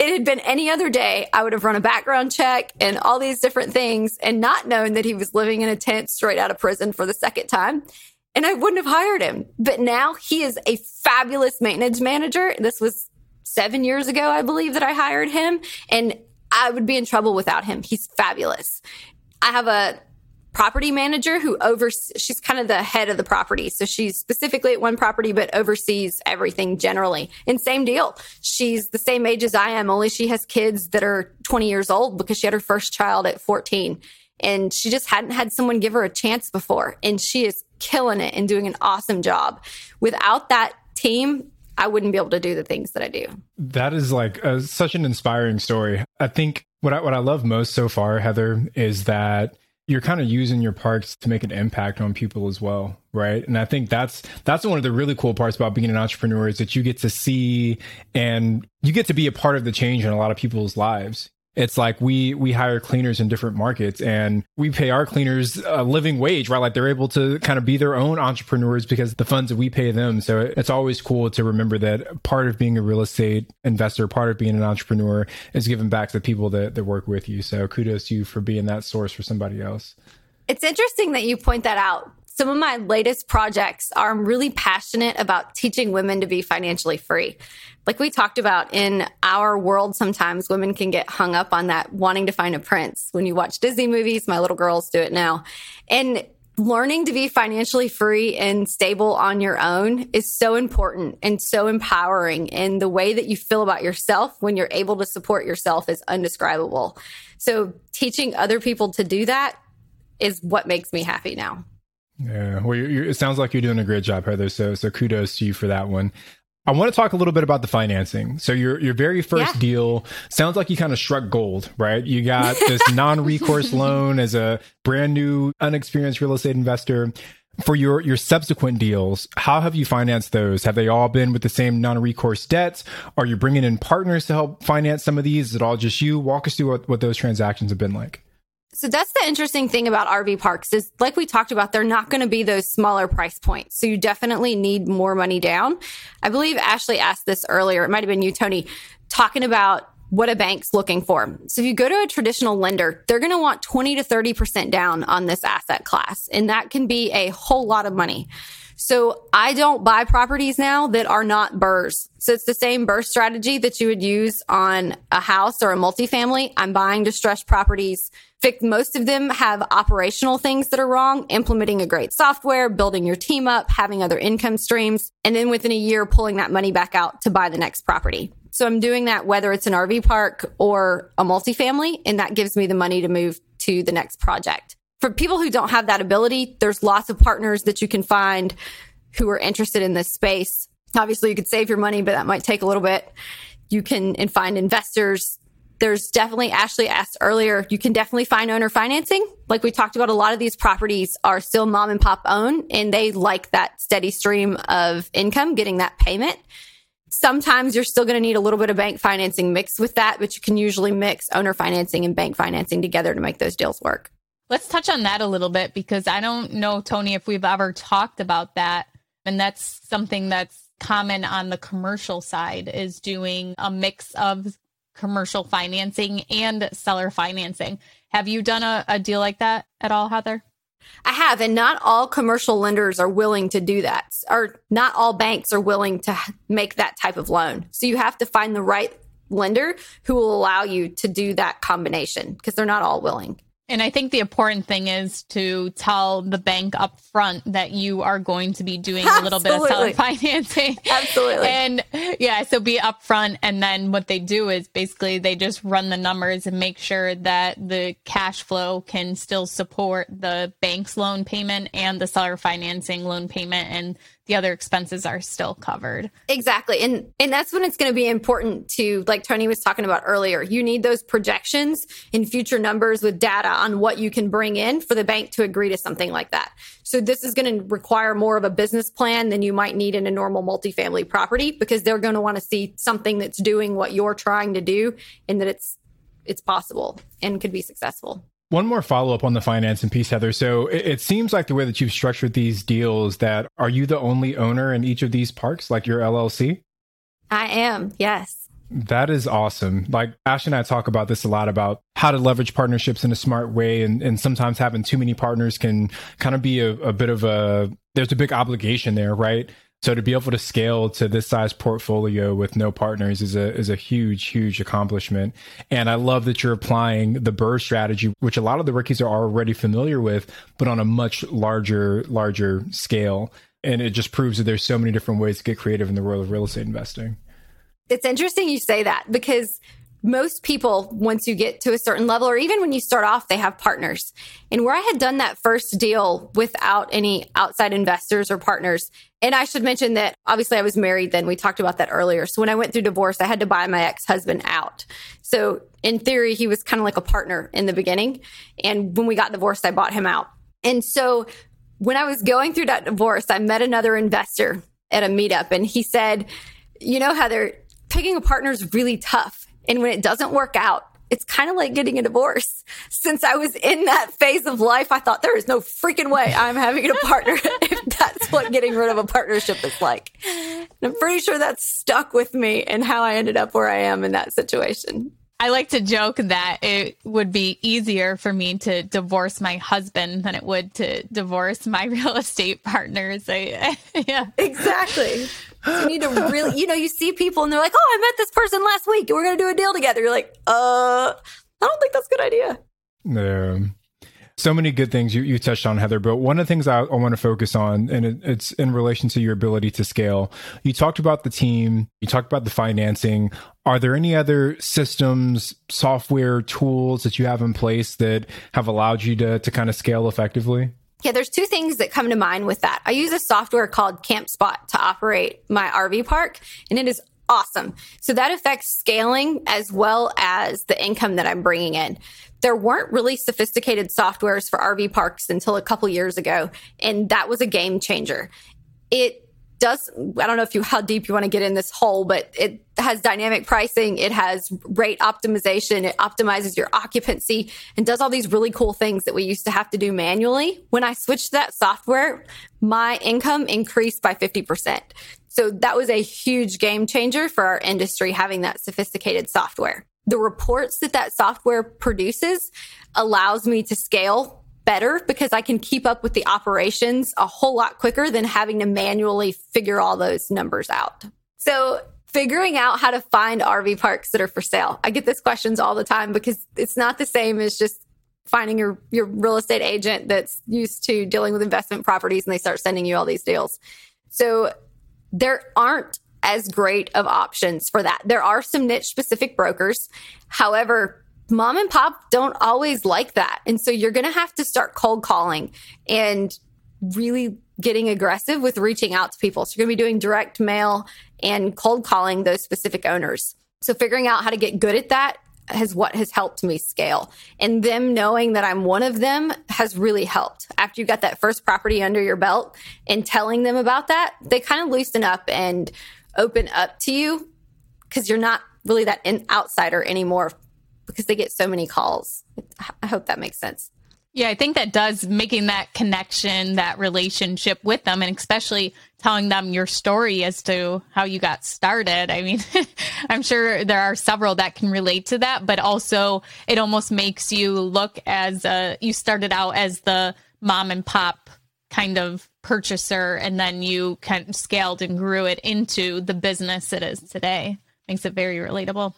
Speaker 2: it had been any other day, I would have run a background check and all these different things and not known that he was living in a tent straight out of prison for the second time and I wouldn't have hired him. But now he is a fabulous maintenance manager. This was seven years ago, I believe that I hired him and I would be in trouble without him. He's fabulous. I have a property manager who oversees, she's kind of the head of the property. So she's specifically at one property, but oversees everything generally. And same deal. She's the same age as I am, only she has kids that are 20 years old because she had her first child at 14. And she just hadn't had someone give her a chance before. And she is killing it and doing an awesome job. Without that team, I wouldn't be able to do the things that I do.
Speaker 5: That is like a, such an inspiring story. I think what I, what I love most so far, Heather, is that you're kind of using your parks to make an impact on people as well right? And i think that's that's one of the really cool parts about being an entrepreneur is that you get to see and you get to be a part of the change in a lot of people's lives it's like we we hire cleaners in different markets and we pay our cleaners a living wage right? Like they're able to kind of be their own entrepreneurs because the funds that we pay them. So it's always cool to remember that part of being a real estate investor part of being an entrepreneur is giving back to the people that, that work with you. So kudos to you for being that source for somebody else.
Speaker 2: It's interesting that you point that out. Some of my latest projects are I'm really passionate about teaching women to be financially free. Like we talked about in our world, sometimes women can get hung up on that wanting to find a prince. When you watch Disney movies, my little girls do it now. And learning to be financially free and stable on your own is so important and so empowering. And the way that you feel about yourself when you're able to support yourself is undescribable. So teaching other people to do that is what makes me happy now.
Speaker 5: Yeah, well, you're, you're, it sounds like you're doing a great job, Heather. So, so kudos to you for that one. I want to talk a little bit about the financing. So your your very first yeah. deal sounds like you kind of struck gold, right? You got this non-recourse loan as a brand new unexperienced real estate investor. For your your subsequent deals, how have you financed those? Have they all been with the same non-recourse debts? Are you bringing in partners to help finance some of these? Is it all just you? Walk us through what, what those transactions have been like.
Speaker 2: So that's the interesting thing about RV parks is like we talked about, they're not going to be those smaller price points. So you definitely need more money down. I believe Ashley asked this earlier. It might have been you, Tony, talking about what a bank's looking for. So if you go to a traditional lender, they're going to want 20 to 30% down on this asset class. And that can be a whole lot of money. So I don't buy properties now that are not BRRRRs. So it's the same BRRRR strategy that you would use on a house or a multifamily. I'm buying distressed properties. Most of them have operational things that are wrong, implementing a great software, building your team up, having other income streams, and then within a year, pulling that money back out to buy the next property. So I'm doing that whether it's an RV park or a multifamily, and that gives me the money to move to the next project for people who don't have that ability, there's lots of partners that you can find who are interested in this space. Obviously, you could save your money, but that might take a little bit. You can and find investors. There's definitely, Ashley asked earlier, you can definitely find owner financing. Like we talked about, a lot of these properties are still mom and pop owned and they like that steady stream of income, getting that payment. Sometimes you're still going to need a little bit of bank financing mixed with that, but you can usually mix owner financing and bank financing together to make those deals work.
Speaker 1: Let's touch on that a little bit because I don't know, Tony, if we've ever talked about that. And that's something that's common on the commercial side is doing a mix of commercial financing and seller financing. Have you done a, a deal like that at all, Heather?
Speaker 2: I have, and not all commercial lenders are willing to do that, or not all banks are willing to make that type of loan. So you have to find the right lender who will allow you to do that combination because they're not all willing.
Speaker 1: And I think the important thing is to tell the bank up front that you are going to be doing a little bit of seller financing.
Speaker 2: Absolutely.
Speaker 1: And yeah, so be upfront. And then what they do is basically they just run the numbers and make sure that the cash flow can still support the bank's loan payment and the seller financing loan payment. And the other expenses are still covered.
Speaker 2: Exactly. And and that's when it's going to be important to like Tony was talking about earlier. You need those projections in future numbers with data on what you can bring in for the bank to agree to something like that. So this is going to require more of a business plan than you might need in a normal multifamily property because they're going to want to see something that's doing what you're trying to do and that it's it's possible and could be successful.
Speaker 5: One more follow up on the financing piece, Heather. So it, it, seems like the way that you've structured these deals that are you the only owner in each of these parks, like your LLC?
Speaker 2: I am, yes.
Speaker 5: That is awesome. Like Ash and I talk about this a lot about how to leverage partnerships in a smart way. And, and sometimes having too many partners can kind of be a, a bit of a, there's a big obligation there, right? So to be able to scale to this size portfolio with no partners is a is a huge huge accomplishment. And I love that you're applying the BRRRR strategy, which a lot of the rookies are already familiar with, but on a much larger larger scale. And it just proves that there's so many different ways to get creative in the world of real estate investing.
Speaker 2: It's interesting you say that because most people, once you get to a certain level, or even when you start off, they have partners. And where I had done that first deal without any outside investors or partners, And I should mention that obviously I was married then. We talked about that earlier. So when I went through divorce, I had to buy my ex husband out. So in theory, he was kind of like a partner in the beginning. And when we got divorced, I bought him out. And so when I was going through that divorce, I met another investor at a meetup and he said, you know, Heather, picking a partner is really tough. And when it doesn't work out, it's kind of like getting a divorce. Since I was in that phase of life, I thought there is no freaking way I'm having a partner if that's what getting rid of a partnership is like. And I'm pretty sure that's stuck with me and how I ended up where I am in that situation.
Speaker 1: I like to joke that it would be easier for me to divorce my husband than it would to divorce my real estate partners. I,
Speaker 2: yeah, exactly. So you need to really, you know, you see people and they're like, "Oh, I met this person last week, and we're going to do a deal together." You're like, "Uh, I don't think that's a good idea."
Speaker 5: No so many good things you, you touched on, Heather. But one of the things I, I want to focus on, and it, it's in relation to your ability to scale. You talked about the team, you talked about the financing. Are there any other systems, software, tools that you have in place that have allowed you to, to kind of scale effectively?
Speaker 2: Yeah, there's two things that come to mind with that. I use a software called CampSpot to operate my RV park, and it is awesome. So that affects scaling as well as the income that I'm bringing in there weren't really sophisticated softwares for RV parks until a couple years ago. And that was a game changer. It does, I don't know if you, how deep you want to get in this hole, but it has dynamic pricing. It has rate optimization. It optimizes your occupancy and does all these really cool things that we used to have to do manually. When I switched that software, my income increased by 50%. So that was a huge game changer for our industry having that sophisticated software the reports that that software produces allows me to scale better because I can keep up with the operations a whole lot quicker than having to manually figure all those numbers out. So figuring out how to find RV parks that are for sale. I get these questions all the time because it's not the same as just finding your your real estate agent that's used to dealing with investment properties and they start sending you all these deals. So there aren't as great of options for that. There are some niche specific brokers. However, mom and pop don't always like that. And so you're going to have to start cold calling and really getting aggressive with reaching out to people. So you're going to be doing direct mail and cold calling those specific owners. So figuring out how to get good at that has what has helped me scale. And them knowing that I'm one of them has really helped. After you got that first property under your belt and telling them about that, they kind of loosen up and open up to you because you're not really that in, outsider anymore because they get so many calls. I hope that makes sense.
Speaker 1: Yeah, I think that does making that connection, that relationship with them, and especially telling them your story as to how you got started. I mean, I'm sure there are several that can relate to that, but also it almost makes you look as a, you started out as the mom and pop kind of purchaser and then you kind of scaled and grew it into the business it is today. Makes it very relatable.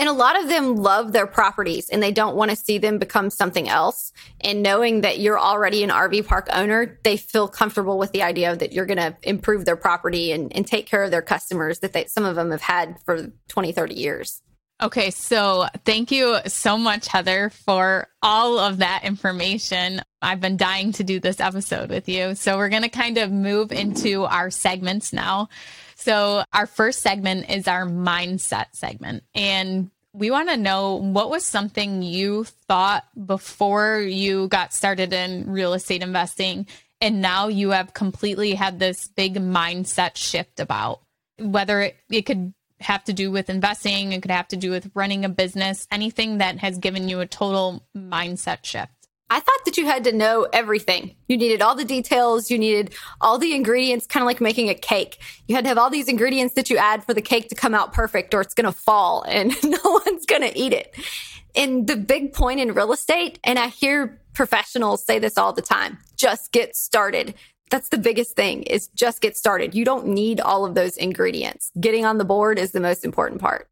Speaker 2: And a lot of them love their properties and they don't want to see them become something else. And knowing that you're already an RV park owner, they feel comfortable with the idea that you're going to improve their property and, and take care of their customers that they, some of them have had for 20, 30 years.
Speaker 1: Okay, so thank you so much, Heather, for all of that information. I've been dying to do this episode with you. So we're going to kind of move into our segments now. So our first segment is our mindset segment. And we want to know what was something you thought before you got started in real estate investing and now you have completely had this big mindset shift about whether it, it could have to do with investing, it could have to do with running a business, anything that has given you a total mindset shift.
Speaker 2: I thought that you had to know everything. You needed all the details, you needed all the ingredients, kind of like making a cake. You had to have all these ingredients that you add for the cake to come out perfect, or it's going to fall and no one's going to eat it. And the big point in real estate, and I hear professionals say this all the time just get started that's the biggest thing is just get started. You don't need all of those ingredients. Getting on the board is the most important part.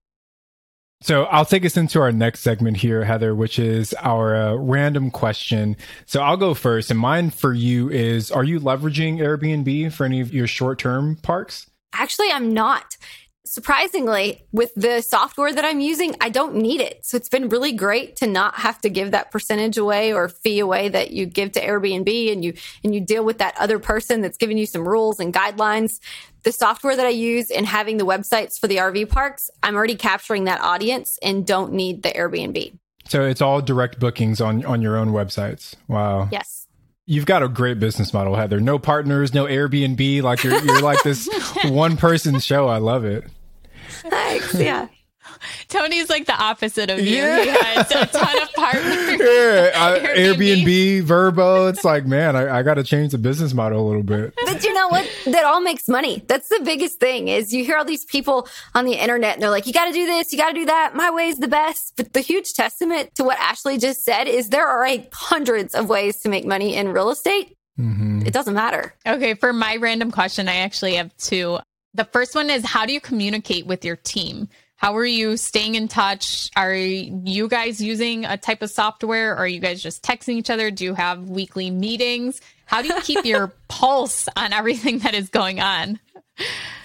Speaker 5: So I'll take us into our next segment here, Heather, which is our uh, random question. So I'll go first. And mine for you is Are you leveraging Airbnb for any of your short term parks?
Speaker 2: Actually, I'm not. Surprisingly, with the software that I'm using, I don't need it. So it's been really great to not have to give that percentage away or fee away that you give to Airbnb and you and you deal with that other person that's giving you some rules and guidelines. The software that I use and having the websites for the RV parks, I'm already capturing that audience and don't need the Airbnb.
Speaker 7: So it's all direct bookings on on your own websites. Wow.
Speaker 2: Yes.
Speaker 7: You've got a great business model, Heather. No partners, no Airbnb. Like you're, you're like this one person show. I love it.
Speaker 2: Thanks. Yeah.
Speaker 1: Tony's like the opposite of you. Yeah. He has a ton of partners.
Speaker 7: Yeah, uh, Airbnb. Airbnb, Vrbo. It's like, man, I, I got to change the business model a little bit.
Speaker 2: But you know what? That all makes money. That's the biggest thing is you hear all these people on the internet and they're like, you got to do this, you got to do that. My way is the best. But the huge testament to what Ashley just said is there are like hundreds of ways to make money in real estate. Mm-hmm. It doesn't matter.
Speaker 1: Okay, for my random question, I actually have two. The first one is how do you communicate with your team? How are you staying in touch? Are you guys using a type of software? Or are you guys just texting each other? Do you have weekly meetings? How do you keep your pulse on everything that is going on?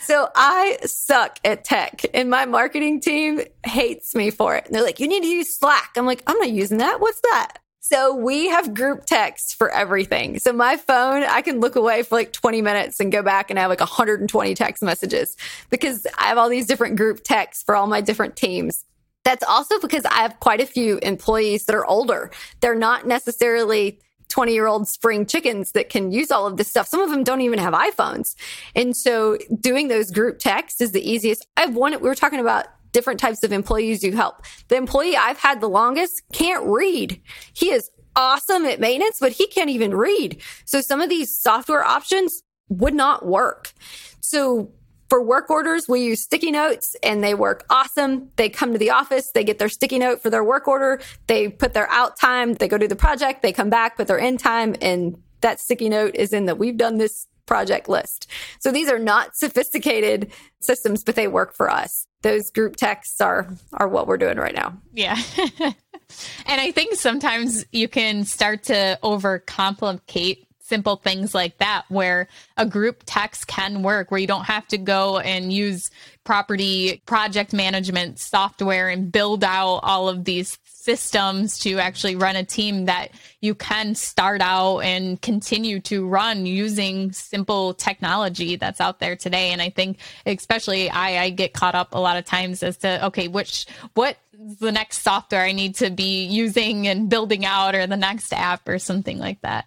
Speaker 2: So I suck at tech and my marketing team hates me for it. And they're like, you need to use Slack. I'm like, I'm not using that. What's that? So we have group text for everything. So my phone, I can look away for like 20 minutes and go back and have like 120 text messages because I have all these different group texts for all my different teams. That's also because I have quite a few employees that are older. They're not necessarily 20 year old spring chickens that can use all of this stuff. Some of them don't even have iPhones. And so doing those group texts is the easiest. I've one, we were talking about different types of employees you help. The employee I've had the longest can't read. He is awesome at maintenance, but he can't even read. So some of these software options would not work. So for work orders, we use sticky notes and they work awesome. They come to the office, they get their sticky note for their work order, they put their out time, they go do the project, they come back, put their in time, and that sticky note is in the we've done this project list. So these are not sophisticated systems, but they work for us. Those group texts are are what we're doing right now.
Speaker 1: Yeah. and I think sometimes you can start to overcomplicate simple things like that where a group text can work where you don't have to go and use property project management software and build out all of these systems to actually run a team that you can start out and continue to run using simple technology that's out there today. And I think especially I, I get caught up a lot of times as to, okay, which, what the next software I need to be using and building out or the next app or something like that.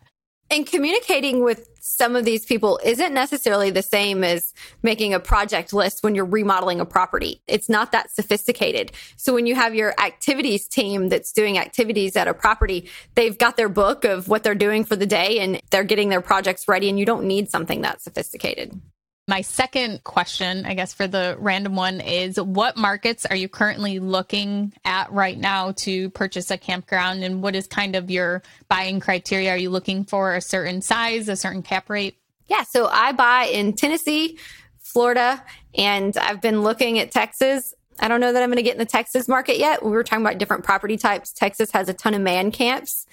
Speaker 2: And communicating with some of these people isn't necessarily the same as making a project list when you're remodeling a property. It's not that sophisticated. So when you have your activities team that's doing activities at a property, they've got their book of what they're doing for the day and they're getting their projects ready and you don't need something that sophisticated.
Speaker 1: My second question, I guess, for the random one is what markets are you currently looking at right now to purchase a campground? And what is kind of your buying criteria? Are you looking for a certain size, a certain cap rate?
Speaker 2: Yeah. So I buy in Tennessee, Florida, and I've been looking at Texas. I don't know that I'm going to get in the Texas market yet. We were talking about different property types. Texas has a ton of man camps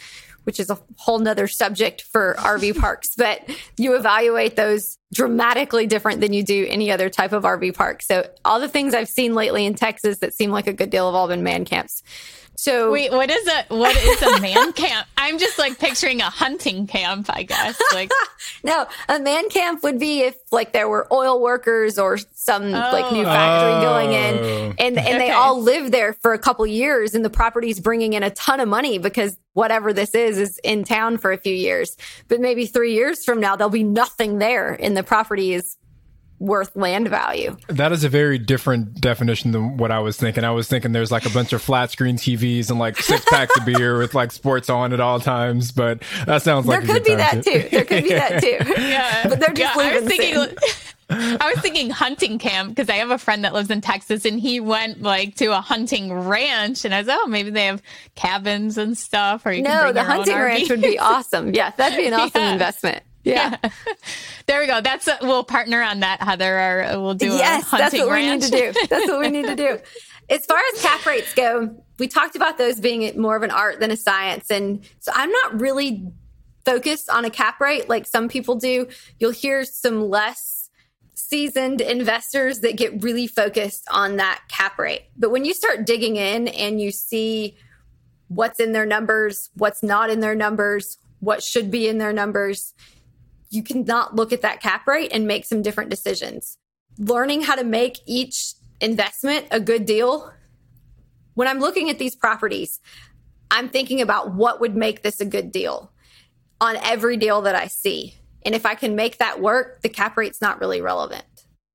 Speaker 2: which is a whole nother subject for RV parks, but you evaluate those dramatically different than you do any other type of RV park. So all the things I've seen lately in Texas that seem like a good deal have all been man camps. So
Speaker 1: wait, what is a what is a man camp? I'm just like picturing a hunting camp, I guess. Like
Speaker 2: no, a man camp would be if like there were oil workers or some oh. like new factory oh. going in, oh. and and okay. they all live there for a couple years, and the property's bringing in a ton of money because whatever this is is in town for a few years. But maybe three years from now, there'll be nothing there, and the property is worth land value.
Speaker 7: That is a very different definition than what I was thinking. I was thinking there's like a bunch of flat screen TVs and like six packs of beer with like sports on at all times, but that sounds like
Speaker 2: there could be that too. There could be that too. yeah, but they're just yeah, leaving I was thinking.
Speaker 1: I was thinking hunting camp because I have a friend that lives in Texas and he went like to a hunting ranch and I was oh maybe they have cabins and stuff or you
Speaker 2: no
Speaker 1: the
Speaker 2: hunting ranch would be awesome yeah that'd be an awesome yeah. investment yeah. yeah.
Speaker 1: There we go. That's a, we'll partner on that, Heather, or uh, we'll do
Speaker 2: yes,
Speaker 1: that's
Speaker 2: what
Speaker 1: ranch.
Speaker 2: we need to do. That's what we need to do. As far as cap rates go, we talked about those being more of an art than a science. And so I'm not really focused on a cap rate like some people do. You'll hear some less seasoned investors that get really focused on that cap rate. But when you start digging in and you see what's in their numbers, what's not in their numbers, what should be in their numbers, you cannot look at that cap rate and make some different decisions. Learning how to make each investment a good deal. When I'm looking at these properties, I'm thinking about what would make this a good deal on every deal that I see. And if I can make that work, the cap rate's not really relevant.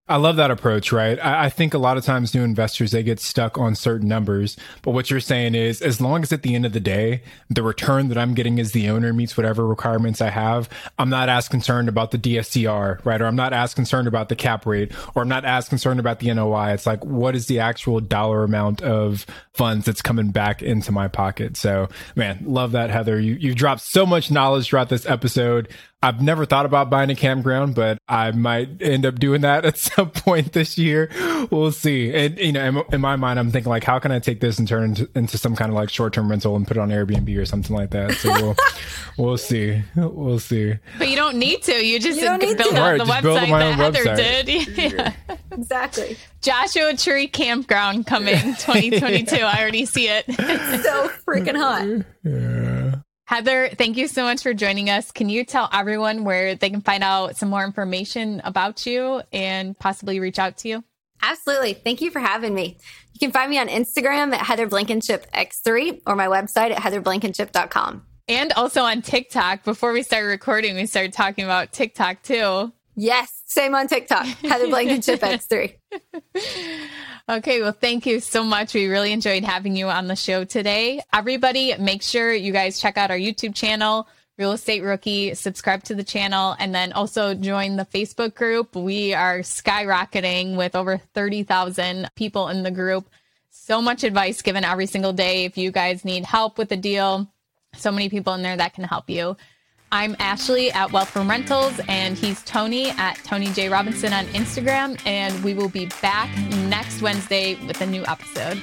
Speaker 5: I love that approach, right? I, I, think a lot of times new investors, they get stuck on certain numbers. But what you're saying is, as long as at the end of the day, the return that I'm getting as the owner meets whatever requirements I have, I'm not as concerned about the DSCR, right? Or I'm not as concerned about the cap rate, or I'm not as concerned about the NOI. It's like, what is the actual dollar amount of funds that's coming back into my pocket? So, man, love that, Heather. You, you've dropped so much knowledge throughout this episode. I've never thought about buying a campground, but I might end up doing that at some point this year. We'll see. And you know, in, in my mind, I'm thinking like, how can I take this and turn into, into some kind of like short term rental and put it on Airbnb or something like that? So we'll we'll see. We'll see.
Speaker 1: But you don't need to. You just
Speaker 2: you
Speaker 1: build
Speaker 2: to.
Speaker 1: out
Speaker 5: right,
Speaker 1: the website that Heather
Speaker 5: website.
Speaker 1: did. yeah.
Speaker 2: Exactly.
Speaker 1: Joshua Tree Campground coming 2022. I already see it.
Speaker 2: It's so freaking hot.
Speaker 5: Yeah.
Speaker 1: Heather, thank you so much for joining us. Can you tell everyone where they can find out some more information about you and possibly reach out to you?
Speaker 2: Absolutely. Thank you for having me. You can find me on Instagram at Heather Blankenship X3 or my website at heatherblankenship.com.
Speaker 1: And also on TikTok. Before we started recording, we started talking about TikTok too.
Speaker 2: Yes, same on TikTok, Heather Blankenship X3.
Speaker 1: Okay, well, thank you so much. We really enjoyed having you on the show today. Everybody, make sure you guys check out our YouTube channel, Real Estate Rookie, subscribe to the channel, and then also join the Facebook group. We are skyrocketing with over 30,000 people in the group. So much advice given every single day. If you guys need help with a deal, so many people in there that can help you. I'm Ashley at Wealth from Rentals, and he's Tony at Tony J. Robinson on Instagram. And we will be back next Wednesday with a new episode.